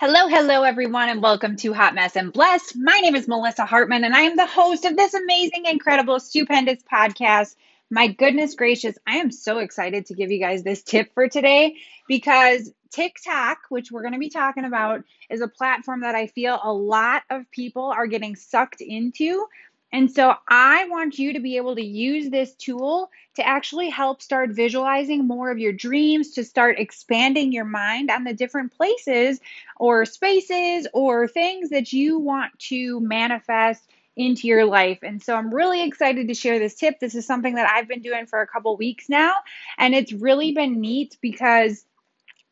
Hello, hello, everyone, and welcome to Hot Mess and Blessed. My name is Melissa Hartman, and I am the host of this amazing, incredible, stupendous podcast. My goodness gracious, I am so excited to give you guys this tip for today because TikTok, which we're going to be talking about, is a platform that I feel a lot of people are getting sucked into and so I want you to be able to use this tool to actually help start visualizing more of your dreams, to start expanding your mind on the different places or spaces or things that you want to manifest into your life. And so I'm really excited to share this tip. This is something that I've been doing for a couple weeks now, and it's really been neat because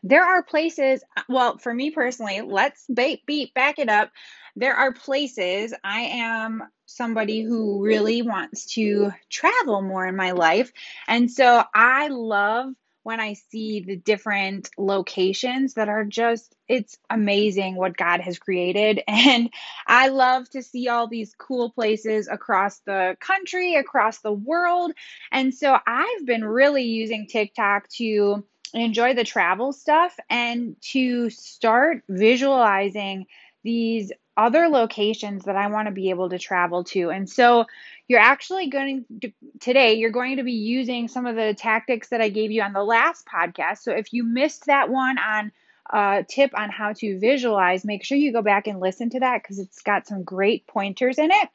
there are places, well, for me personally, let's beat, beat back it up there are places I am somebody who really wants to travel more in my life. And so I love when I see the different locations that are just, it's amazing what God has created. And I love to see all these cool places across the country, across the world. And so I've been really using TikTok to enjoy the travel stuff and to start visualizing these other locations that I want to be able to travel to. And so you're actually going to, today, you're going to be using some of the tactics that I gave you on the last podcast. So if you missed that one on a uh, tip on how to visualize, make sure you go back and listen to that because it's got some great pointers in it.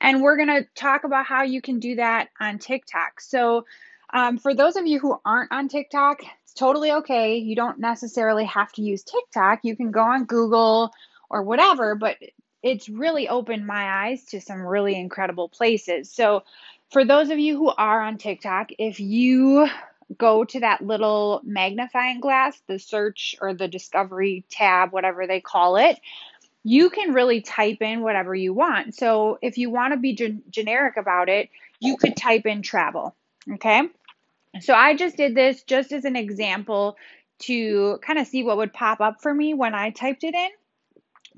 And we're going to talk about how you can do that on TikTok. So, um, for those of you who aren't on TikTok, it's totally okay. You don't necessarily have to use TikTok. You can go on Google or whatever, but it's really opened my eyes to some really incredible places. So, for those of you who are on TikTok, if you go to that little magnifying glass, the search or the discovery tab, whatever they call it, you can really type in whatever you want. So, if you want to be gen- generic about it, you could type in travel. Okay. So, I just did this just as an example to kind of see what would pop up for me when I typed it in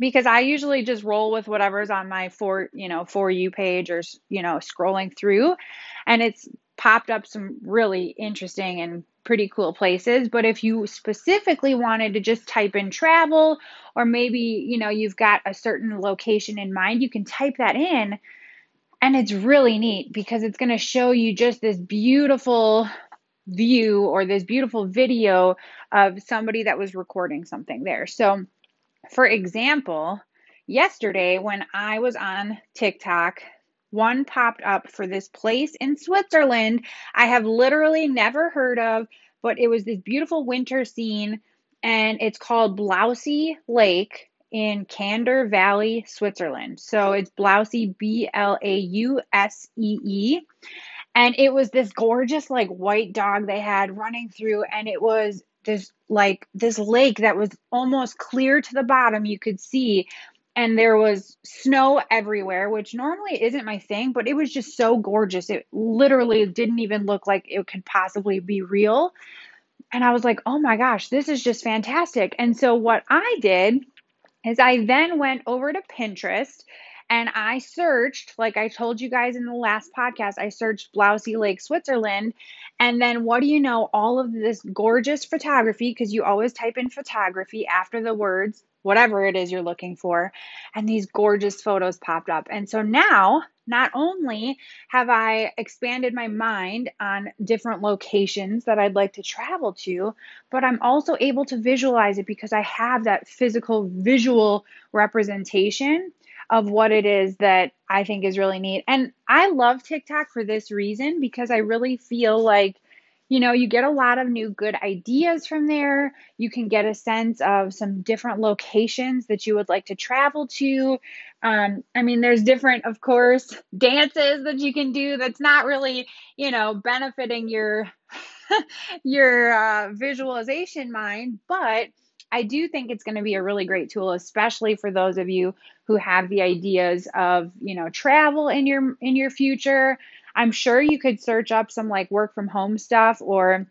because I usually just roll with whatever's on my for you know for you page or you know scrolling through, and it's popped up some really interesting and pretty cool places. But if you specifically wanted to just type in travel, or maybe you know you've got a certain location in mind, you can type that in, and it's really neat because it's going to show you just this beautiful view or this beautiful video of somebody that was recording something there. So for example, yesterday when I was on TikTok, one popped up for this place in Switzerland I have literally never heard of, but it was this beautiful winter scene and it's called Blausee Lake in Kander Valley, Switzerland. So it's Blausee, B L A U S E E. And it was this gorgeous, like, white dog they had running through, and it was this like this lake that was almost clear to the bottom you could see and there was snow everywhere which normally isn't my thing but it was just so gorgeous. It literally didn't even look like it could possibly be real. And i was like oh my gosh this is just fantastic. And so what i did is i then went over to pinterest and I searched, like I told you guys in the last podcast, I searched Blausee Lake, Switzerland. And then what do you know? All of this gorgeous photography, because you always type in photography after the words, whatever it is you're looking for. And these gorgeous photos popped up. And so now, not only have I expanded my mind on different locations that I'd like to travel to, but I'm also able to visualize it because I have that physical visual representation of what it is that I think is really neat. And I love TikTok for this reason because I really feel like, you know, you get a lot of new good ideas from there. You can get a sense of some different locations that you would like to travel to. Um, I mean, there's different, of course, dances that you can do that's not really, you know, benefiting your your uh, visualization mind, but I do think it's going to be a really great tool, especially for those of you who have the ideas of, you know, travel in your in your future. I'm sure you could search up some like work from home stuff or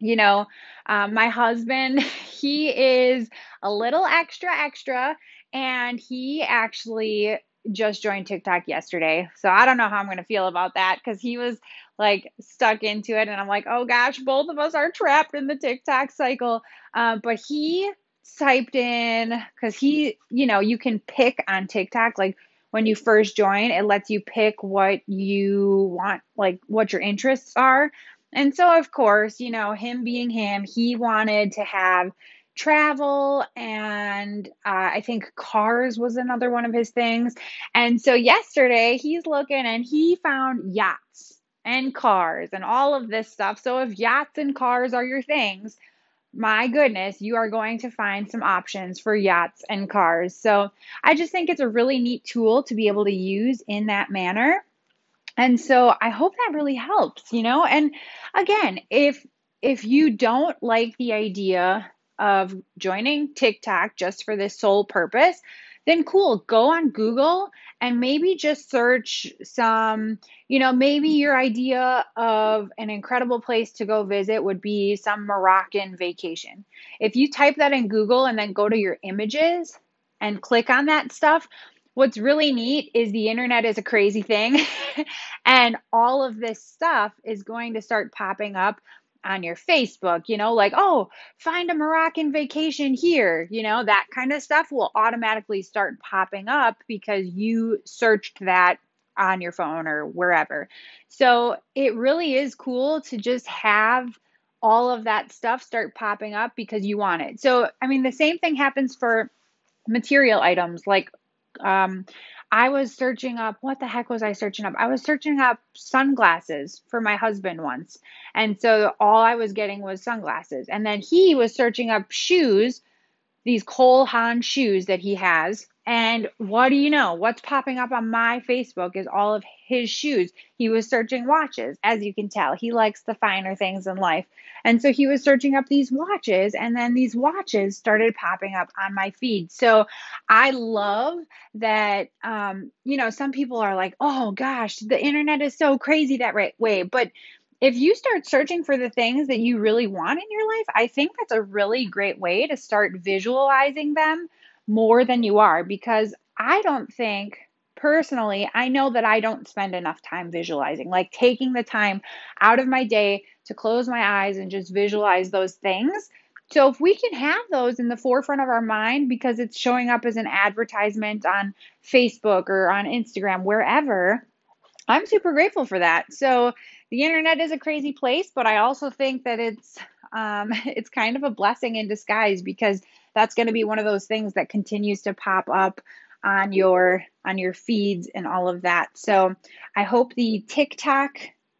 you know, um, my husband, he is a little extra, extra, and he actually just joined TikTok yesterday. So I don't know how I'm going to feel about that because he was like stuck into it. And I'm like, oh gosh, both of us are trapped in the TikTok cycle. Uh, but he typed in because he, you know, you can pick on TikTok like when you first join, it lets you pick what you want, like what your interests are. And so, of course, you know, him being him, he wanted to have travel and uh, I think cars was another one of his things. And so, yesterday, he's looking and he found yachts and cars and all of this stuff. So, if yachts and cars are your things, my goodness, you are going to find some options for yachts and cars. So I just think it's a really neat tool to be able to use in that manner. And so I hope that really helps, you know? And again, if if you don't like the idea of joining TikTok just for this sole purpose, then cool, go on Google and maybe just search some, you know, maybe your idea of an incredible place to go visit would be some Moroccan vacation. If you type that in Google and then go to your images and click on that stuff, what's really neat is the internet is a crazy thing and all of this stuff is going to start popping up on your Facebook, you know, like, oh, find a Moroccan vacation here, you know, that kind of stuff will automatically start popping up because you searched that on your phone or wherever. So it really is cool to just have all of that stuff start popping up because you want it. So, I mean, the same thing happens for material items like um, I was searching up, what the heck was I searching up? I was searching up sunglasses for my husband once. And so all I was getting was sunglasses. And then he was searching up shoes, these Cole Haan shoes that he has. And what do you know? What's popping up on my Facebook is all of his shoes. He was searching watches, as you can tell. He likes the finer things in life. And so he was searching up these watches, and then these watches started popping up on my feed. So I love that, um, you know, some people are like, oh gosh, the internet is so crazy that right way. But if you start searching for the things that you really want in your life, I think that's a really great way to start visualizing them more than you are because I don't think personally, I know that I don't spend enough time visualizing, like taking the time out of my day to close my eyes and just visualize those things. So, if we can have those in the forefront of our mind because it's showing up as an advertisement on Facebook or on Instagram, wherever, I'm super grateful for that. So, the internet is a crazy place, but I also think that it's um, it's kind of a blessing in disguise because that's going to be one of those things that continues to pop up on your on your feeds and all of that. So I hope the TikTok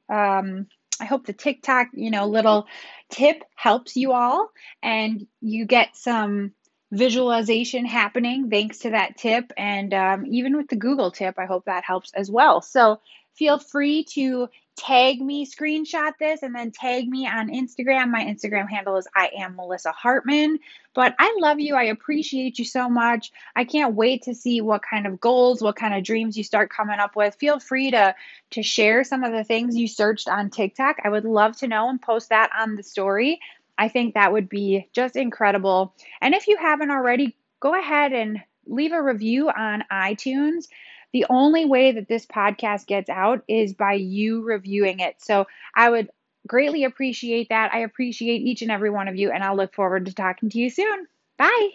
um, I hope the TikTok, you know, little tip helps you all and you get some visualization happening thanks to that tip. And um, even with the Google tip, I hope that helps as well. So feel free to tag me, screenshot this, and then tag me on Instagram. My Instagram handle is I am Melissa Hartman. But I love you. I appreciate you so much. I can't wait to see what kind of goals, what kind of dreams you start coming up with. Feel free to to share some of the things you searched on TikTok. I would love to know and post that on the story. I think that would be just incredible. And if you haven't already, go ahead and leave a review on iTunes. The only way that this podcast gets out is by you reviewing it. So I would greatly appreciate that. I appreciate each and every one of you, and I'll look forward to talking to you soon. Bye.